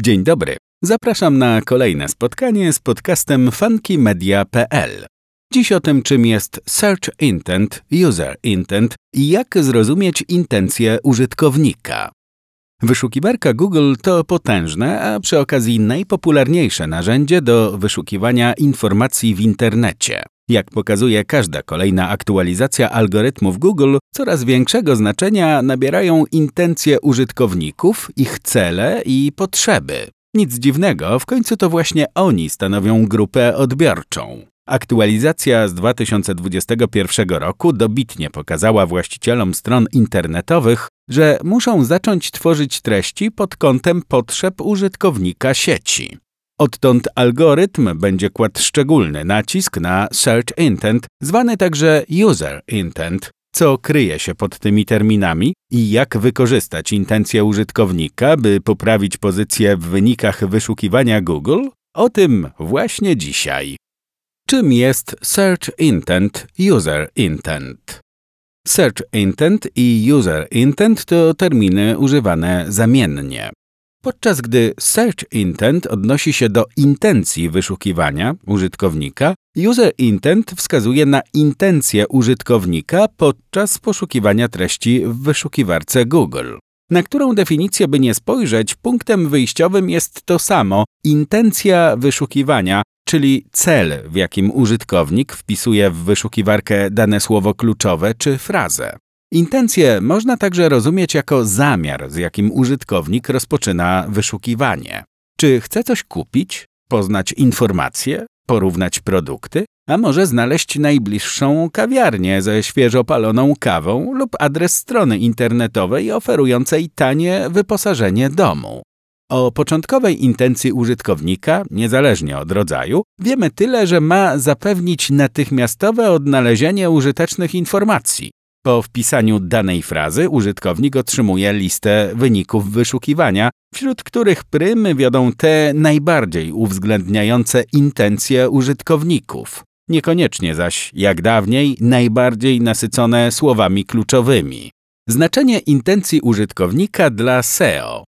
Dzień dobry. Zapraszam na kolejne spotkanie z podcastem funkymedia.pl. Dziś o tym, czym jest Search Intent, User Intent i jak zrozumieć intencje użytkownika. Wyszukiwarka Google to potężne, a przy okazji najpopularniejsze narzędzie do wyszukiwania informacji w internecie. Jak pokazuje każda kolejna aktualizacja algorytmów Google, coraz większego znaczenia nabierają intencje użytkowników, ich cele i potrzeby. Nic dziwnego, w końcu to właśnie oni stanowią grupę odbiorczą. Aktualizacja z 2021 roku dobitnie pokazała właścicielom stron internetowych, że muszą zacząć tworzyć treści pod kątem potrzeb użytkownika sieci. Odtąd algorytm będzie kładł szczególny nacisk na Search Intent, zwany także User Intent, co kryje się pod tymi terminami i jak wykorzystać intencje użytkownika, by poprawić pozycję w wynikach wyszukiwania Google? O tym właśnie dzisiaj. Czym jest Search Intent, User Intent? Search Intent i User Intent to terminy używane zamiennie. Podczas gdy Search Intent odnosi się do intencji wyszukiwania użytkownika, User Intent wskazuje na intencje użytkownika podczas poszukiwania treści w wyszukiwarce Google. Na którą definicję by nie spojrzeć, punktem wyjściowym jest to samo intencja wyszukiwania, czyli cel, w jakim użytkownik wpisuje w wyszukiwarkę dane słowo kluczowe czy frazę. Intencje można także rozumieć jako zamiar, z jakim użytkownik rozpoczyna wyszukiwanie. Czy chce coś kupić, poznać informacje, porównać produkty, a może znaleźć najbliższą kawiarnię ze świeżo paloną kawą lub adres strony internetowej oferującej tanie wyposażenie domu. O początkowej intencji użytkownika, niezależnie od rodzaju, wiemy tyle, że ma zapewnić natychmiastowe odnalezienie użytecznych informacji, po wpisaniu danej frazy użytkownik otrzymuje listę wyników wyszukiwania, wśród których prymy wiodą te najbardziej uwzględniające intencje użytkowników. Niekoniecznie zaś, jak dawniej, najbardziej nasycone słowami kluczowymi. Znaczenie intencji użytkownika dla SEO.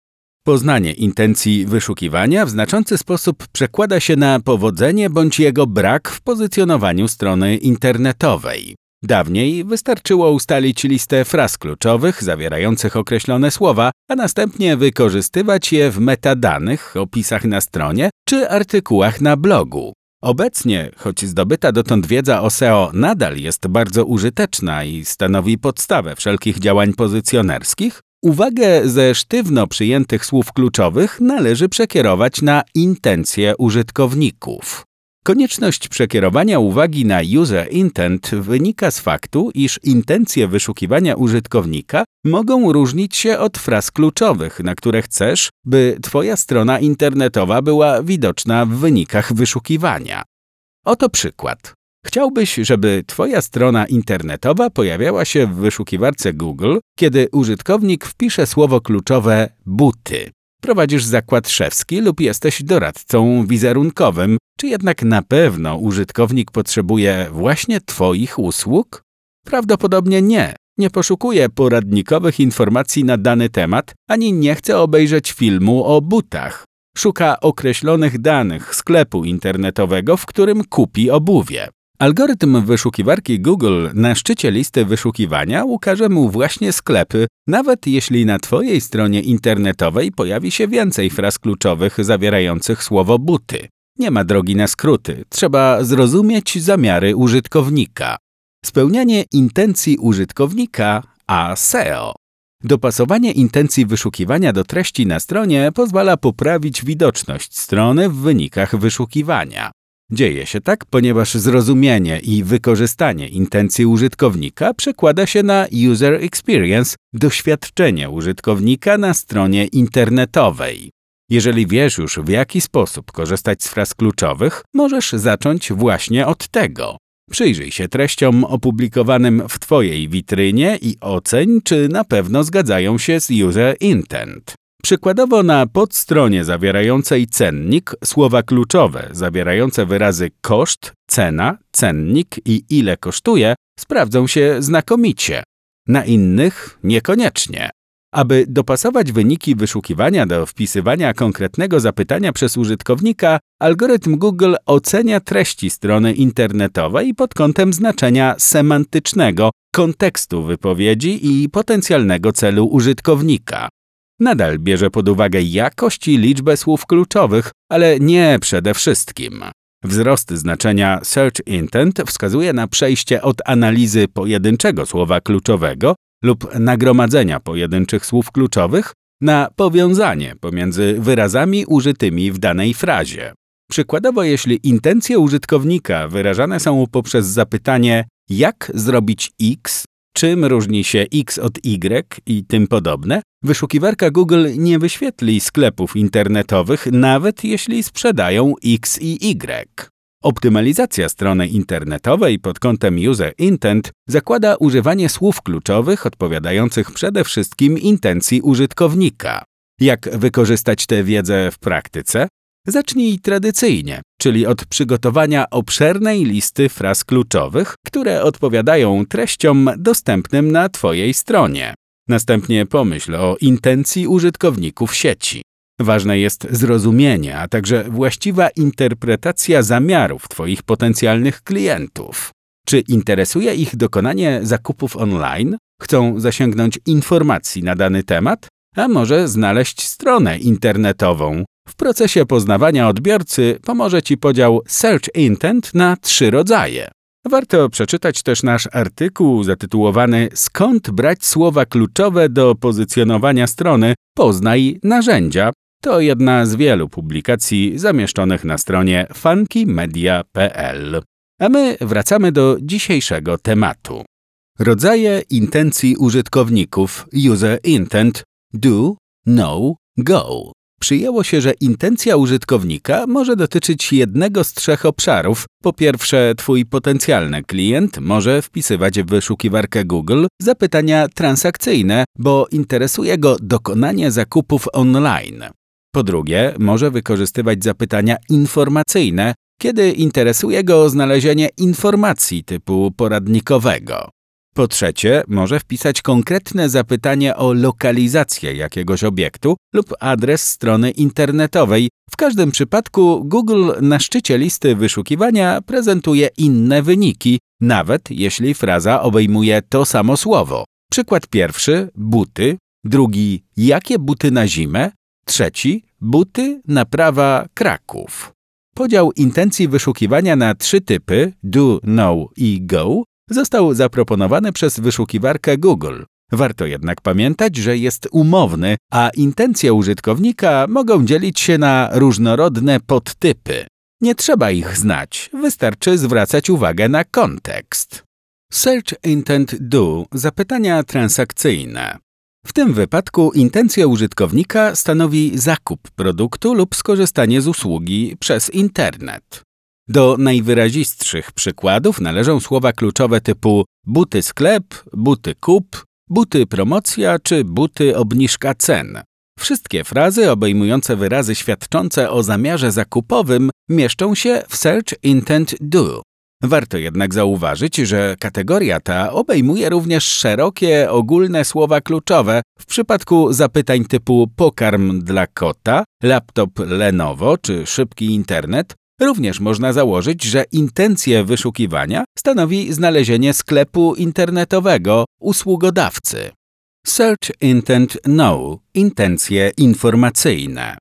Poznanie intencji wyszukiwania w znaczący sposób przekłada się na powodzenie bądź jego brak w pozycjonowaniu strony internetowej. Dawniej wystarczyło ustalić listę fraz kluczowych zawierających określone słowa, a następnie wykorzystywać je w metadanych, opisach na stronie czy artykułach na blogu. Obecnie, choć zdobyta dotąd wiedza o SEO nadal jest bardzo użyteczna i stanowi podstawę wszelkich działań pozycjonerskich, uwagę ze sztywno przyjętych słów kluczowych należy przekierować na intencje użytkowników. Konieczność przekierowania uwagi na user intent wynika z faktu, iż intencje wyszukiwania użytkownika mogą różnić się od fraz kluczowych, na które chcesz, by Twoja strona internetowa była widoczna w wynikach wyszukiwania. Oto przykład. Chciałbyś, żeby Twoja strona internetowa pojawiała się w wyszukiwarce Google, kiedy użytkownik wpisze słowo kluczowe buty. Prowadzisz zakład szewski lub jesteś doradcą wizerunkowym, czy jednak na pewno użytkownik potrzebuje właśnie Twoich usług? Prawdopodobnie nie. Nie poszukuje poradnikowych informacji na dany temat, ani nie chce obejrzeć filmu o butach. Szuka określonych danych sklepu internetowego, w którym kupi obuwie. Algorytm wyszukiwarki Google na szczycie listy wyszukiwania ukaże mu właśnie sklepy, nawet jeśli na Twojej stronie internetowej pojawi się więcej fraz kluczowych zawierających słowo buty. Nie ma drogi na skróty, trzeba zrozumieć zamiary użytkownika. Spełnianie intencji użytkownika a SEO. Dopasowanie intencji wyszukiwania do treści na stronie pozwala poprawić widoczność strony w wynikach wyszukiwania. Dzieje się tak, ponieważ zrozumienie i wykorzystanie intencji użytkownika przekłada się na user experience, doświadczenie użytkownika na stronie internetowej. Jeżeli wiesz już, w jaki sposób korzystać z fraz kluczowych, możesz zacząć właśnie od tego. Przyjrzyj się treściom opublikowanym w Twojej witrynie i oceń, czy na pewno zgadzają się z user intent. Przykładowo na podstronie zawierającej cennik słowa kluczowe zawierające wyrazy koszt, cena, cennik i ile kosztuje sprawdzą się znakomicie. Na innych niekoniecznie. Aby dopasować wyniki wyszukiwania do wpisywania konkretnego zapytania przez użytkownika, algorytm Google ocenia treści strony internetowej pod kątem znaczenia semantycznego, kontekstu wypowiedzi i potencjalnego celu użytkownika. Nadal bierze pod uwagę jakość i liczbę słów kluczowych, ale nie przede wszystkim. Wzrost znaczenia search intent wskazuje na przejście od analizy pojedynczego słowa kluczowego lub nagromadzenia pojedynczych słów kluczowych na powiązanie pomiędzy wyrazami użytymi w danej frazie. Przykładowo, jeśli intencje użytkownika wyrażane są poprzez zapytanie jak zrobić X, czym różni się X od Y i tym podobne, wyszukiwarka Google nie wyświetli sklepów internetowych, nawet jeśli sprzedają X i Y. Optymalizacja strony internetowej pod kątem User Intent zakłada używanie słów kluczowych odpowiadających przede wszystkim intencji użytkownika. Jak wykorzystać tę wiedzę w praktyce? Zacznij tradycyjnie, czyli od przygotowania obszernej listy fraz kluczowych, które odpowiadają treściom dostępnym na Twojej stronie. Następnie pomyśl o intencji użytkowników sieci. Ważne jest zrozumienie, a także właściwa interpretacja zamiarów Twoich potencjalnych klientów. Czy interesuje ich dokonanie zakupów online? Chcą zasięgnąć informacji na dany temat? A może znaleźć stronę internetową? W procesie poznawania odbiorcy pomoże Ci podział Search Intent na trzy rodzaje. Warto przeczytać też nasz artykuł zatytułowany Skąd brać słowa kluczowe do pozycjonowania strony? Poznaj narzędzia. To jedna z wielu publikacji zamieszczonych na stronie funkymedia.pl. A my wracamy do dzisiejszego tematu. Rodzaje intencji użytkowników User Intent Do, No, Go. Przyjęło się, że intencja użytkownika może dotyczyć jednego z trzech obszarów. Po pierwsze, Twój potencjalny klient może wpisywać w wyszukiwarkę Google zapytania transakcyjne, bo interesuje go dokonanie zakupów online. Po drugie, może wykorzystywać zapytania informacyjne, kiedy interesuje go znalezienie informacji typu poradnikowego. Po trzecie, może wpisać konkretne zapytanie o lokalizację jakiegoś obiektu lub adres strony internetowej. W każdym przypadku Google na szczycie listy wyszukiwania prezentuje inne wyniki, nawet jeśli fraza obejmuje to samo słowo. Przykład pierwszy buty, drugi jakie buty na zimę, trzeci buty naprawa Kraków. Podział intencji wyszukiwania na trzy typy do, no i go został zaproponowany przez wyszukiwarkę Google. Warto jednak pamiętać, że jest umowny, a intencje użytkownika mogą dzielić się na różnorodne podtypy. Nie trzeba ich znać, wystarczy zwracać uwagę na kontekst. Search Intent Do zapytania transakcyjne. W tym wypadku intencja użytkownika stanowi zakup produktu lub skorzystanie z usługi przez internet. Do najwyrazistszych przykładów należą słowa kluczowe typu buty sklep, buty kup, buty promocja czy buty obniżka cen. Wszystkie frazy obejmujące wyrazy świadczące o zamiarze zakupowym mieszczą się w Search Intent Do. Warto jednak zauważyć, że kategoria ta obejmuje również szerokie, ogólne słowa kluczowe w przypadku zapytań typu pokarm dla kota, laptop Lenovo czy szybki internet. Również można założyć, że intencje wyszukiwania stanowi znalezienie sklepu internetowego usługodawcy. Search Intent No intencje informacyjne.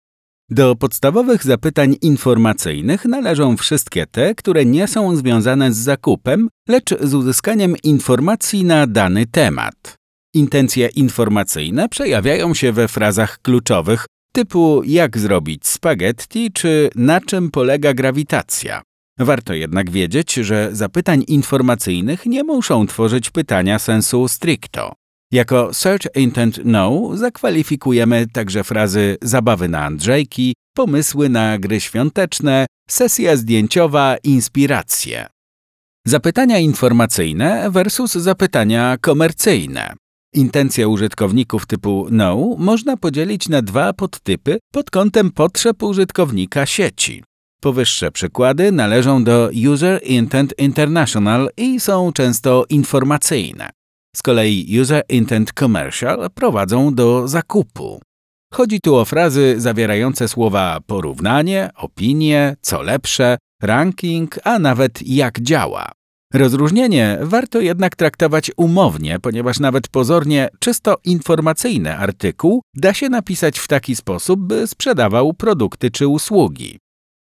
Do podstawowych zapytań informacyjnych należą wszystkie te, które nie są związane z zakupem, lecz z uzyskaniem informacji na dany temat. Intencje informacyjne przejawiają się we frazach kluczowych typu jak zrobić spaghetti czy na czym polega grawitacja. Warto jednak wiedzieć, że zapytań informacyjnych nie muszą tworzyć pytania sensu stricto. Jako Search Intent No zakwalifikujemy także frazy zabawy na Andrzejki, pomysły na gry świąteczne, sesja zdjęciowa, inspiracje. Zapytania informacyjne versus zapytania komercyjne. Intencje użytkowników typu No można podzielić na dwa podtypy pod kątem potrzeb użytkownika sieci. Powyższe przykłady należą do User Intent International i są często informacyjne. Z kolei User Intent Commercial prowadzą do zakupu. Chodzi tu o frazy zawierające słowa porównanie, opinie, co lepsze, ranking, a nawet jak działa. Rozróżnienie warto jednak traktować umownie, ponieważ nawet pozornie czysto informacyjny artykuł da się napisać w taki sposób, by sprzedawał produkty czy usługi.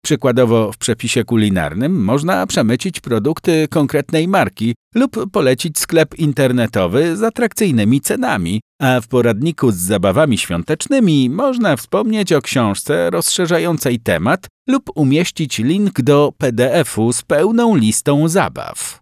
Przykładowo w przepisie kulinarnym można przemycić produkty konkretnej marki lub polecić sklep internetowy z atrakcyjnymi cenami, a w poradniku z zabawami świątecznymi można wspomnieć o książce rozszerzającej temat lub umieścić link do PDF-u z pełną listą zabaw.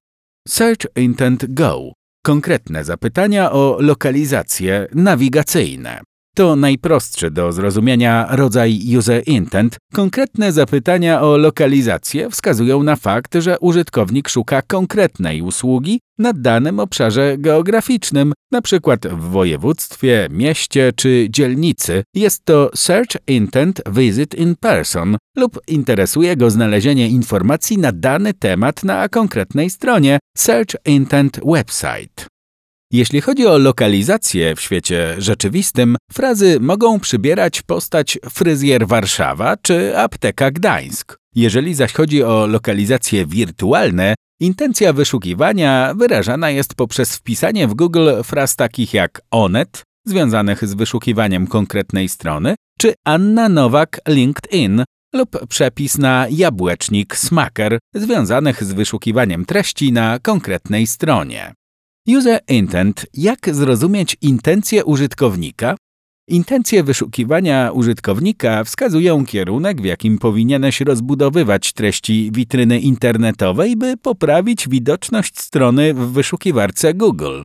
Search Intent Go konkretne zapytania o lokalizacje nawigacyjne. To najprostszy do zrozumienia rodzaj user intent. Konkretne zapytania o lokalizację wskazują na fakt, że użytkownik szuka konkretnej usługi na danym obszarze geograficznym, np. w województwie, mieście czy dzielnicy. Jest to Search Intent Visit in Person lub interesuje go znalezienie informacji na dany temat na konkretnej stronie Search Intent Website. Jeśli chodzi o lokalizację w świecie rzeczywistym, frazy mogą przybierać postać fryzjer Warszawa czy apteka Gdańsk. Jeżeli zaś chodzi o lokalizacje wirtualne, intencja wyszukiwania wyrażana jest poprzez wpisanie w Google fraz takich jak Onet, związanych z wyszukiwaniem konkretnej strony, czy Anna Nowak LinkedIn lub przepis na jabłecznik Smaker, związanych z wyszukiwaniem treści na konkretnej stronie. User intent jak zrozumieć intencje użytkownika? Intencje wyszukiwania użytkownika wskazują kierunek, w jakim powinieneś rozbudowywać treści witryny internetowej, by poprawić widoczność strony w wyszukiwarce Google.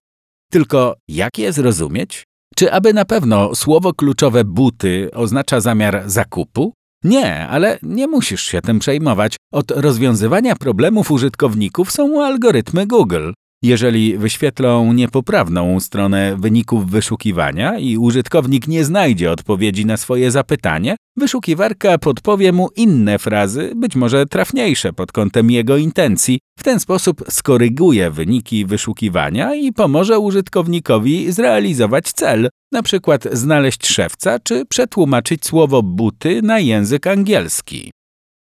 Tylko jak je zrozumieć? Czy aby na pewno słowo kluczowe buty oznacza zamiar zakupu? Nie, ale nie musisz się tym przejmować. Od rozwiązywania problemów użytkowników są algorytmy Google. Jeżeli wyświetlą niepoprawną stronę wyników wyszukiwania i użytkownik nie znajdzie odpowiedzi na swoje zapytanie, wyszukiwarka podpowie mu inne frazy, być może trafniejsze pod kątem jego intencji. W ten sposób skoryguje wyniki wyszukiwania i pomoże użytkownikowi zrealizować cel, przykład znaleźć szewca czy przetłumaczyć słowo buty na język angielski.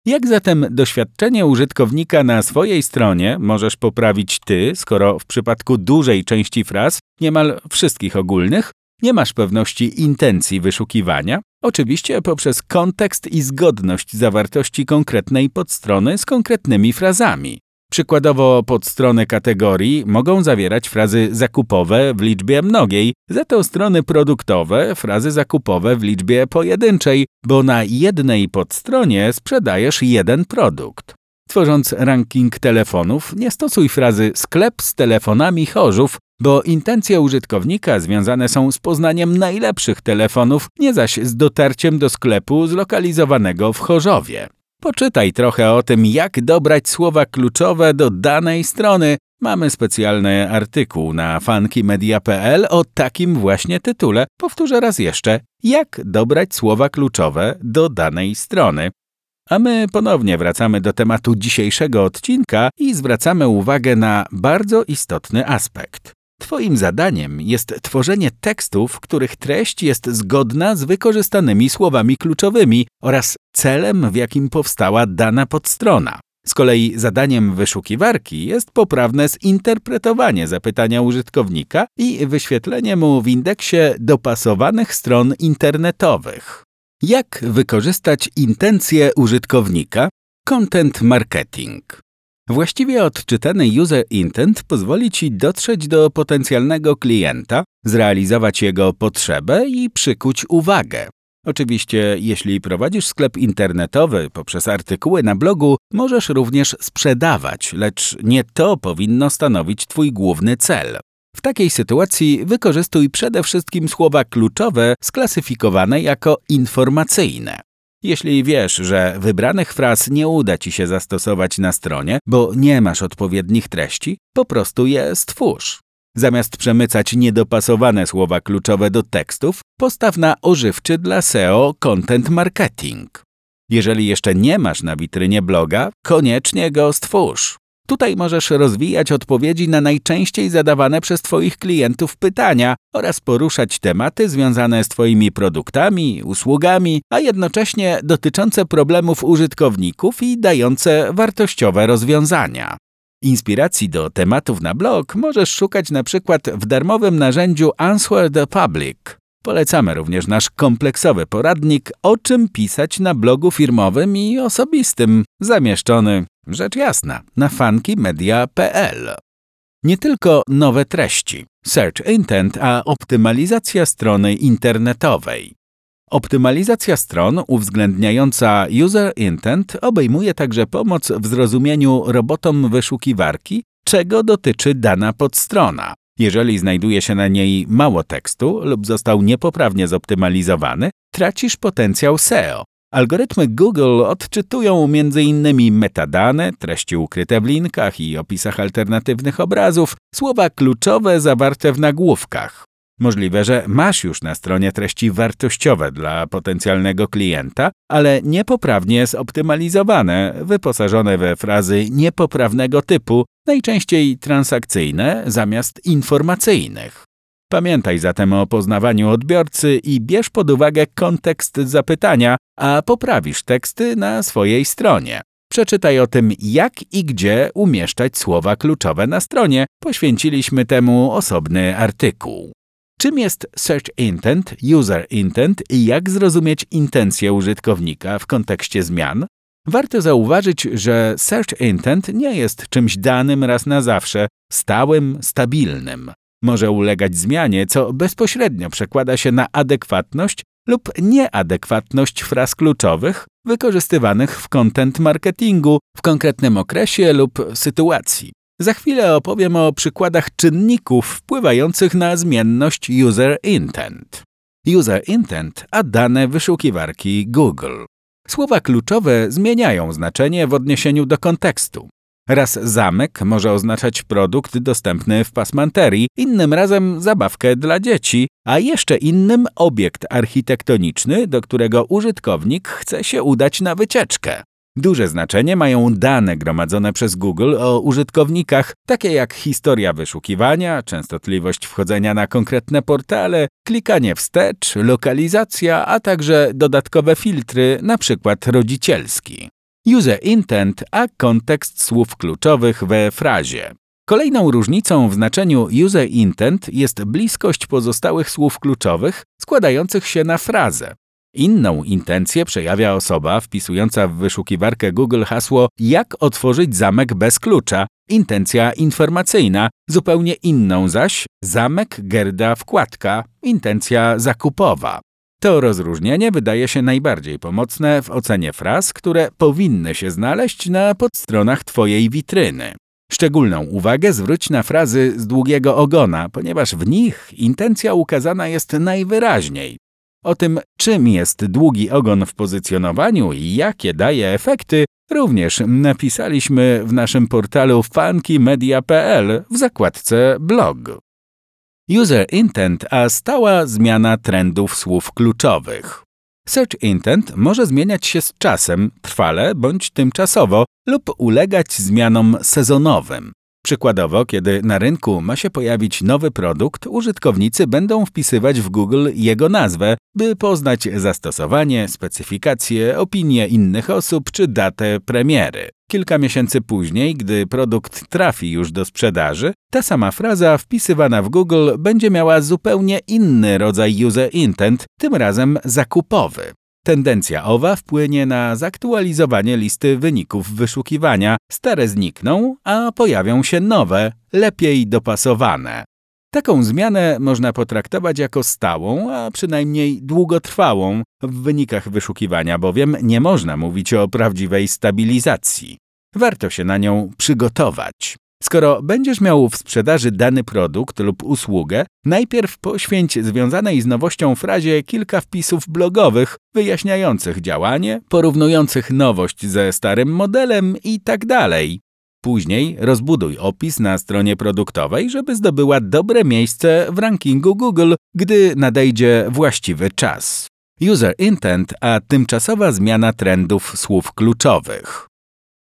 Jak zatem doświadczenie użytkownika na swojej stronie możesz poprawić ty, skoro w przypadku dużej części fraz, niemal wszystkich ogólnych, nie masz pewności intencji wyszukiwania? Oczywiście poprzez kontekst i zgodność zawartości konkretnej podstrony z konkretnymi frazami. Przykładowo podstrony kategorii mogą zawierać frazy zakupowe w liczbie mnogiej, za to strony produktowe frazy zakupowe w liczbie pojedynczej, bo na jednej podstronie sprzedajesz jeden produkt. Tworząc ranking telefonów, nie stosuj frazy sklep z telefonami Chorzów, bo intencje użytkownika związane są z poznaniem najlepszych telefonów, nie zaś z dotarciem do sklepu zlokalizowanego w Chorzowie. Poczytaj trochę o tym, jak dobrać słowa kluczowe do danej strony. Mamy specjalny artykuł na funkymedia.pl o takim właśnie tytule. Powtórzę raz jeszcze, jak dobrać słowa kluczowe do danej strony. A my ponownie wracamy do tematu dzisiejszego odcinka i zwracamy uwagę na bardzo istotny aspekt. Twoim zadaniem jest tworzenie tekstów, których treść jest zgodna z wykorzystanymi słowami kluczowymi oraz celem, w jakim powstała dana podstrona. Z kolei zadaniem wyszukiwarki jest poprawne zinterpretowanie zapytania użytkownika i wyświetlenie mu w indeksie dopasowanych stron internetowych. Jak wykorzystać intencje użytkownika? Content marketing. Właściwie odczytany user intent pozwoli Ci dotrzeć do potencjalnego klienta, zrealizować jego potrzebę i przykuć uwagę. Oczywiście, jeśli prowadzisz sklep internetowy poprzez artykuły na blogu, możesz również sprzedawać, lecz nie to powinno stanowić Twój główny cel. W takiej sytuacji wykorzystuj przede wszystkim słowa kluczowe sklasyfikowane jako informacyjne. Jeśli wiesz, że wybranych fraz nie uda ci się zastosować na stronie, bo nie masz odpowiednich treści, po prostu je stwórz. Zamiast przemycać niedopasowane słowa kluczowe do tekstów, postaw na ożywczy dla SEO content marketing. Jeżeli jeszcze nie masz na witrynie bloga, koniecznie go stwórz. Tutaj możesz rozwijać odpowiedzi na najczęściej zadawane przez Twoich klientów pytania oraz poruszać tematy związane z Twoimi produktami, usługami, a jednocześnie dotyczące problemów użytkowników i dające wartościowe rozwiązania. Inspiracji do tematów na blog możesz szukać na przykład w darmowym narzędziu Answer the Public. Polecamy również nasz kompleksowy poradnik o czym pisać na blogu firmowym i osobistym, zamieszczony, rzecz jasna, na funkymedia.pl. Nie tylko nowe treści, search intent, a optymalizacja strony internetowej. Optymalizacja stron uwzględniająca user intent obejmuje także pomoc w zrozumieniu robotom wyszukiwarki, czego dotyczy dana podstrona. Jeżeli znajduje się na niej mało tekstu lub został niepoprawnie zoptymalizowany, tracisz potencjał SEO. Algorytmy Google odczytują m.in. metadane, treści ukryte w linkach i opisach alternatywnych obrazów, słowa kluczowe zawarte w nagłówkach. Możliwe, że masz już na stronie treści wartościowe dla potencjalnego klienta, ale niepoprawnie zoptymalizowane, wyposażone we frazy niepoprawnego typu, najczęściej transakcyjne zamiast informacyjnych. Pamiętaj zatem o poznawaniu odbiorcy i bierz pod uwagę kontekst zapytania, a poprawisz teksty na swojej stronie. Przeczytaj o tym, jak i gdzie umieszczać słowa kluczowe na stronie. Poświęciliśmy temu osobny artykuł. Czym jest Search Intent, User Intent i jak zrozumieć intencje użytkownika w kontekście zmian? Warto zauważyć, że Search Intent nie jest czymś danym raz na zawsze, stałym, stabilnym. Może ulegać zmianie, co bezpośrednio przekłada się na adekwatność lub nieadekwatność fraz kluczowych wykorzystywanych w content marketingu w konkretnym okresie lub sytuacji. Za chwilę opowiem o przykładach czynników wpływających na zmienność user intent. User intent, a dane wyszukiwarki Google. Słowa kluczowe zmieniają znaczenie w odniesieniu do kontekstu. Raz zamek może oznaczać produkt dostępny w pasmanterii, innym razem zabawkę dla dzieci, a jeszcze innym obiekt architektoniczny, do którego użytkownik chce się udać na wycieczkę. Duże znaczenie mają dane gromadzone przez Google o użytkownikach, takie jak historia wyszukiwania, częstotliwość wchodzenia na konkretne portale, klikanie wstecz, lokalizacja, a także dodatkowe filtry, np. rodzicielski. User intent, a kontekst słów kluczowych we frazie. Kolejną różnicą w znaczeniu user intent jest bliskość pozostałych słów kluczowych składających się na frazę. Inną intencję przejawia osoba wpisująca w wyszukiwarkę Google hasło Jak otworzyć zamek bez klucza, intencja informacyjna, zupełnie inną zaś zamek Gerda wkładka, intencja zakupowa. To rozróżnienie wydaje się najbardziej pomocne w ocenie fraz, które powinny się znaleźć na podstronach Twojej witryny. Szczególną uwagę zwróć na frazy z długiego ogona, ponieważ w nich intencja ukazana jest najwyraźniej. O tym, czym jest długi ogon w pozycjonowaniu i jakie daje efekty, również napisaliśmy w naszym portalu funkymedia.pl w zakładce blog. User intent, a stała zmiana trendów słów kluczowych. Search intent może zmieniać się z czasem, trwale bądź tymczasowo, lub ulegać zmianom sezonowym. Przykładowo, kiedy na rynku ma się pojawić nowy produkt, użytkownicy będą wpisywać w Google jego nazwę, by poznać zastosowanie, specyfikacje, opinie innych osób czy datę premiery. Kilka miesięcy później, gdy produkt trafi już do sprzedaży, ta sama fraza wpisywana w Google będzie miała zupełnie inny rodzaj user intent, tym razem zakupowy. Tendencja owa wpłynie na zaktualizowanie listy wyników wyszukiwania. Stare znikną, a pojawią się nowe, lepiej dopasowane. Taką zmianę można potraktować jako stałą, a przynajmniej długotrwałą. W wynikach wyszukiwania bowiem nie można mówić o prawdziwej stabilizacji. Warto się na nią przygotować. Skoro będziesz miał w sprzedaży dany produkt lub usługę, najpierw poświęć związanej z nowością frazie kilka wpisów blogowych wyjaśniających działanie, porównujących nowość ze starym modelem itd. Tak Później rozbuduj opis na stronie produktowej, żeby zdobyła dobre miejsce w rankingu Google, gdy nadejdzie właściwy czas. User intent, a tymczasowa zmiana trendów słów kluczowych.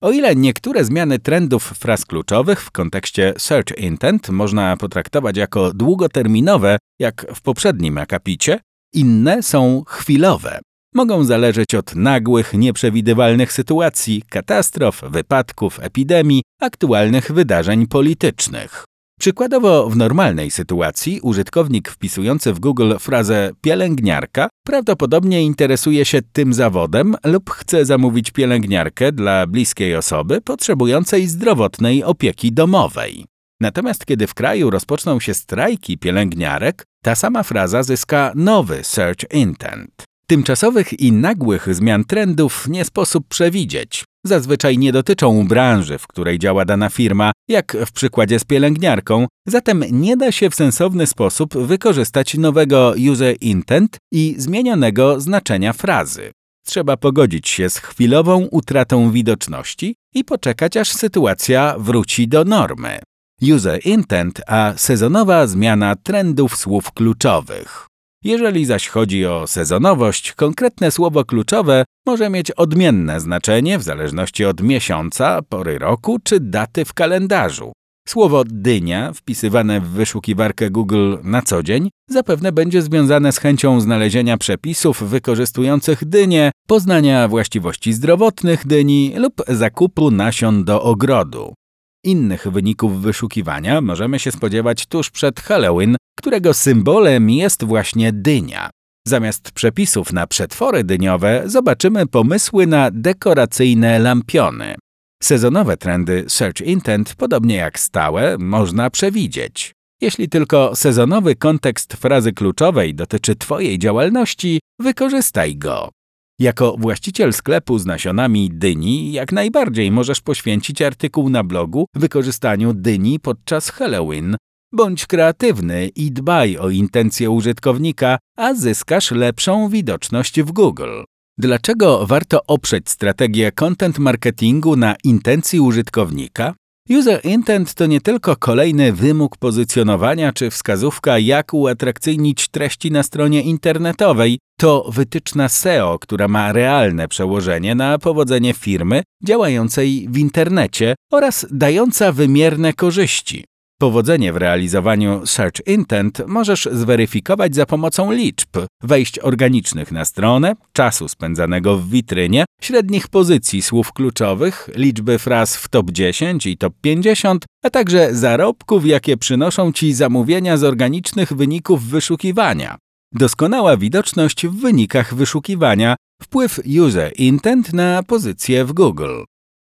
O ile niektóre zmiany trendów fraz kluczowych w kontekście search intent można potraktować jako długoterminowe, jak w poprzednim akapicie, inne są chwilowe. Mogą zależeć od nagłych, nieprzewidywalnych sytuacji, katastrof, wypadków, epidemii, aktualnych wydarzeń politycznych. Przykładowo, w normalnej sytuacji użytkownik wpisujący w Google frazę pielęgniarka prawdopodobnie interesuje się tym zawodem lub chce zamówić pielęgniarkę dla bliskiej osoby potrzebującej zdrowotnej opieki domowej. Natomiast kiedy w kraju rozpoczną się strajki pielęgniarek, ta sama fraza zyska nowy search intent. Tymczasowych i nagłych zmian trendów nie sposób przewidzieć. Zazwyczaj nie dotyczą branży, w której działa dana firma, jak w przykładzie z pielęgniarką, zatem nie da się w sensowny sposób wykorzystać nowego user intent i zmienionego znaczenia frazy. Trzeba pogodzić się z chwilową utratą widoczności i poczekać, aż sytuacja wróci do normy. User intent, a sezonowa zmiana trendów słów kluczowych. Jeżeli zaś chodzi o sezonowość, konkretne słowo kluczowe może mieć odmienne znaczenie w zależności od miesiąca, pory roku czy daty w kalendarzu. Słowo dynia, wpisywane w wyszukiwarkę Google na co dzień, zapewne będzie związane z chęcią znalezienia przepisów wykorzystujących dynię, poznania właściwości zdrowotnych dyni lub zakupu nasion do ogrodu. Innych wyników wyszukiwania możemy się spodziewać tuż przed Halloween, którego symbolem jest właśnie dynia. Zamiast przepisów na przetwory dyniowe zobaczymy pomysły na dekoracyjne lampiony. Sezonowe trendy search intent, podobnie jak stałe, można przewidzieć. Jeśli tylko sezonowy kontekst frazy kluczowej dotyczy Twojej działalności, wykorzystaj go. Jako właściciel sklepu z nasionami dyni, jak najbardziej możesz poświęcić artykuł na blogu wykorzystaniu dyni podczas Halloween. Bądź kreatywny i dbaj o intencje użytkownika, a zyskasz lepszą widoczność w Google. Dlaczego warto oprzeć strategię content marketingu na intencji użytkownika? User intent to nie tylko kolejny wymóg pozycjonowania czy wskazówka, jak uatrakcyjnić treści na stronie internetowej. To wytyczna SEO, która ma realne przełożenie na powodzenie firmy działającej w internecie oraz dająca wymierne korzyści. Powodzenie w realizowaniu Search Intent możesz zweryfikować za pomocą liczb, wejść organicznych na stronę, czasu spędzanego w witrynie, średnich pozycji słów kluczowych, liczby fraz w top 10 i top 50, a także zarobków, jakie przynoszą Ci zamówienia z organicznych wyników wyszukiwania. Doskonała widoczność w wynikach wyszukiwania, wpływ User Intent na pozycję w Google.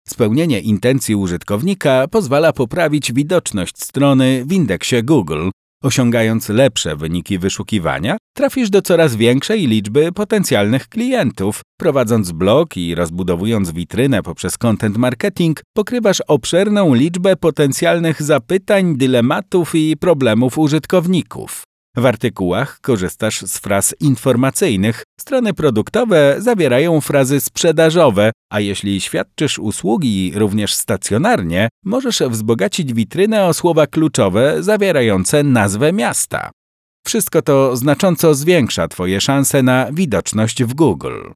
Spełnienie intencji użytkownika pozwala poprawić widoczność strony w indeksie Google. Osiągając lepsze wyniki wyszukiwania, trafisz do coraz większej liczby potencjalnych klientów. Prowadząc blog i rozbudowując witrynę poprzez content marketing, pokrywasz obszerną liczbę potencjalnych zapytań, dylematów i problemów użytkowników. W artykułach korzystasz z fraz informacyjnych. Strony produktowe zawierają frazy sprzedażowe, a jeśli świadczysz usługi również stacjonarnie, możesz wzbogacić witrynę o słowa kluczowe zawierające nazwę miasta. Wszystko to znacząco zwiększa Twoje szanse na widoczność w Google.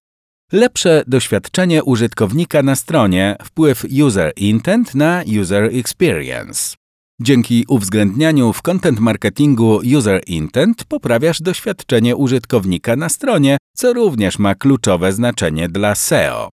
Lepsze doświadczenie użytkownika na stronie, wpływ user intent na user experience. Dzięki uwzględnianiu w content marketingu user intent poprawiasz doświadczenie użytkownika na stronie, co również ma kluczowe znaczenie dla SEO.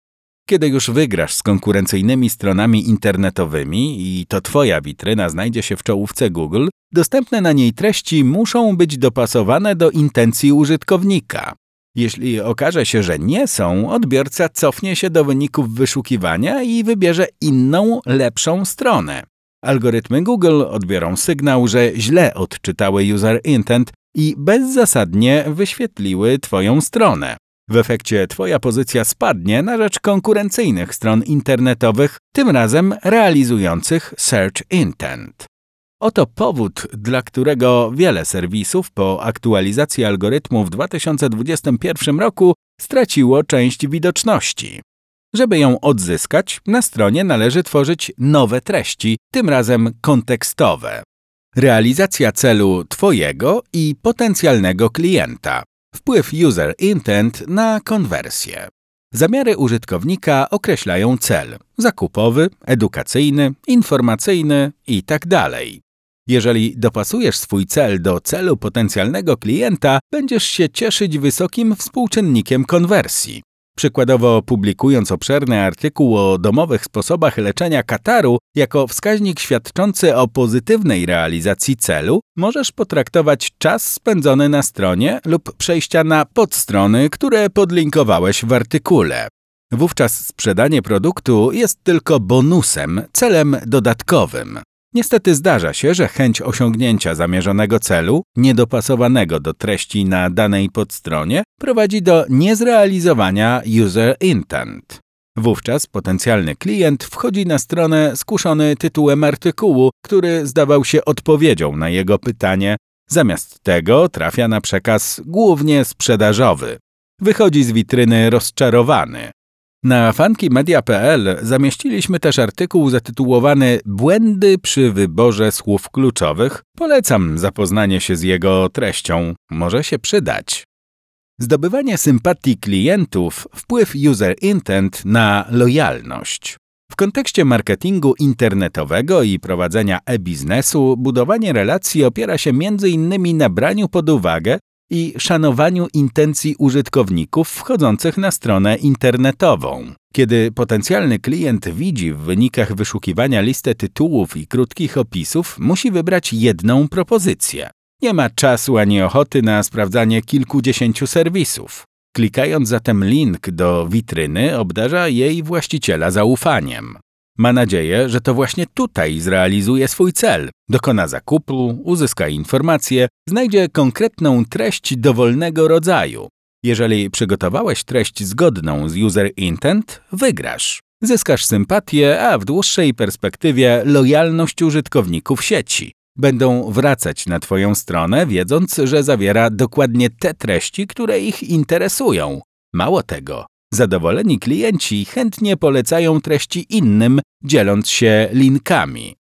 Kiedy już wygrasz z konkurencyjnymi stronami internetowymi i to Twoja witryna znajdzie się w czołówce Google, dostępne na niej treści muszą być dopasowane do intencji użytkownika. Jeśli okaże się, że nie są, odbiorca cofnie się do wyników wyszukiwania i wybierze inną, lepszą stronę. Algorytmy Google odbiorą sygnał, że źle odczytały user intent i bezzasadnie wyświetliły Twoją stronę. W efekcie Twoja pozycja spadnie na rzecz konkurencyjnych stron internetowych, tym razem realizujących Search Intent. Oto powód, dla którego wiele serwisów po aktualizacji algorytmu w 2021 roku straciło część widoczności. Żeby ją odzyskać, na stronie należy tworzyć nowe treści, tym razem kontekstowe. Realizacja celu Twojego i potencjalnego klienta. Wpływ user intent na konwersję. Zamiary użytkownika określają cel zakupowy, edukacyjny, informacyjny itd. Tak Jeżeli dopasujesz swój cel do celu potencjalnego klienta, będziesz się cieszyć wysokim współczynnikiem konwersji. Przykładowo, publikując obszerny artykuł o domowych sposobach leczenia kataru jako wskaźnik świadczący o pozytywnej realizacji celu, możesz potraktować czas spędzony na stronie lub przejścia na podstrony, które podlinkowałeś w artykule. Wówczas sprzedanie produktu jest tylko bonusem, celem dodatkowym. Niestety zdarza się, że chęć osiągnięcia zamierzonego celu, niedopasowanego do treści na danej podstronie, prowadzi do niezrealizowania user intent. Wówczas potencjalny klient wchodzi na stronę skuszony tytułem artykułu, który zdawał się odpowiedzią na jego pytanie, zamiast tego trafia na przekaz głównie sprzedażowy. Wychodzi z witryny rozczarowany, na funkymedia.pl zamieściliśmy też artykuł zatytułowany Błędy przy wyborze słów kluczowych. Polecam zapoznanie się z jego treścią, może się przydać. Zdobywanie sympatii klientów, wpływ user intent na lojalność. W kontekście marketingu internetowego i prowadzenia e-biznesu budowanie relacji opiera się m.in. na braniu pod uwagę i szanowaniu intencji użytkowników wchodzących na stronę internetową. Kiedy potencjalny klient widzi w wynikach wyszukiwania listę tytułów i krótkich opisów, musi wybrać jedną propozycję. Nie ma czasu ani ochoty na sprawdzanie kilkudziesięciu serwisów. Klikając zatem link do witryny, obdarza jej właściciela zaufaniem. Ma nadzieję, że to właśnie tutaj zrealizuje swój cel. Dokona zakupu, uzyska informacje, znajdzie konkretną treść dowolnego rodzaju. Jeżeli przygotowałeś treść zgodną z user intent, wygrasz. Zyskasz sympatię, a w dłuższej perspektywie lojalność użytkowników sieci. Będą wracać na Twoją stronę, wiedząc, że zawiera dokładnie te treści, które ich interesują. Mało tego, Zadowoleni klienci chętnie polecają treści innym, dzieląc się linkami.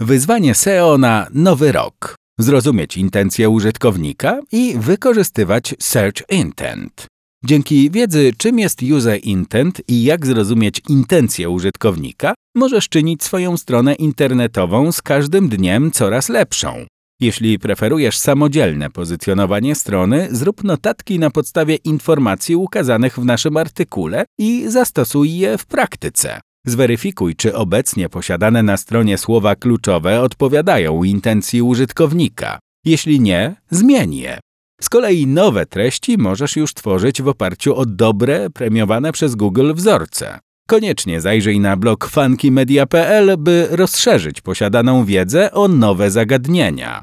Wyzwanie SEO na nowy rok. Zrozumieć intencje użytkownika i wykorzystywać Search Intent. Dzięki wiedzy, czym jest User Intent i jak zrozumieć intencje użytkownika, możesz czynić swoją stronę internetową z każdym dniem coraz lepszą. Jeśli preferujesz samodzielne pozycjonowanie strony, zrób notatki na podstawie informacji ukazanych w naszym artykule i zastosuj je w praktyce. Zweryfikuj, czy obecnie posiadane na stronie słowa kluczowe odpowiadają intencji użytkownika. Jeśli nie, zmień je. Z kolei nowe treści możesz już tworzyć w oparciu o dobre, premiowane przez Google wzorce. Koniecznie zajrzyj na blog funkymedia.pl, by rozszerzyć posiadaną wiedzę o nowe zagadnienia.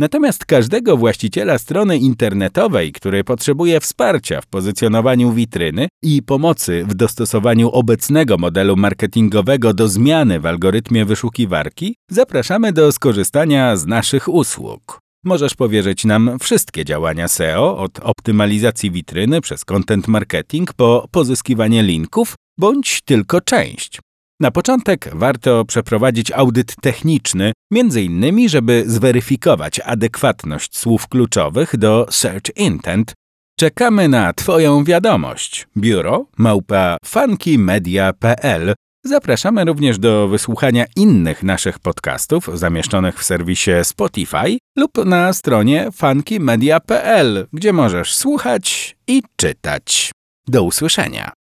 Natomiast każdego właściciela strony internetowej, który potrzebuje wsparcia w pozycjonowaniu witryny i pomocy w dostosowaniu obecnego modelu marketingowego do zmiany w algorytmie wyszukiwarki, zapraszamy do skorzystania z naszych usług. Możesz powierzyć nam wszystkie działania SEO, od optymalizacji witryny przez content marketing po pozyskiwanie linków, bądź tylko część. Na początek warto przeprowadzić audyt techniczny, między innymi, żeby zweryfikować adekwatność słów kluczowych do Search Intent. Czekamy na Twoją wiadomość. Biuro małpa funkymedia.pl Zapraszamy również do wysłuchania innych naszych podcastów zamieszczonych w serwisie Spotify lub na stronie funkymedia.pl, gdzie możesz słuchać i czytać. Do usłyszenia.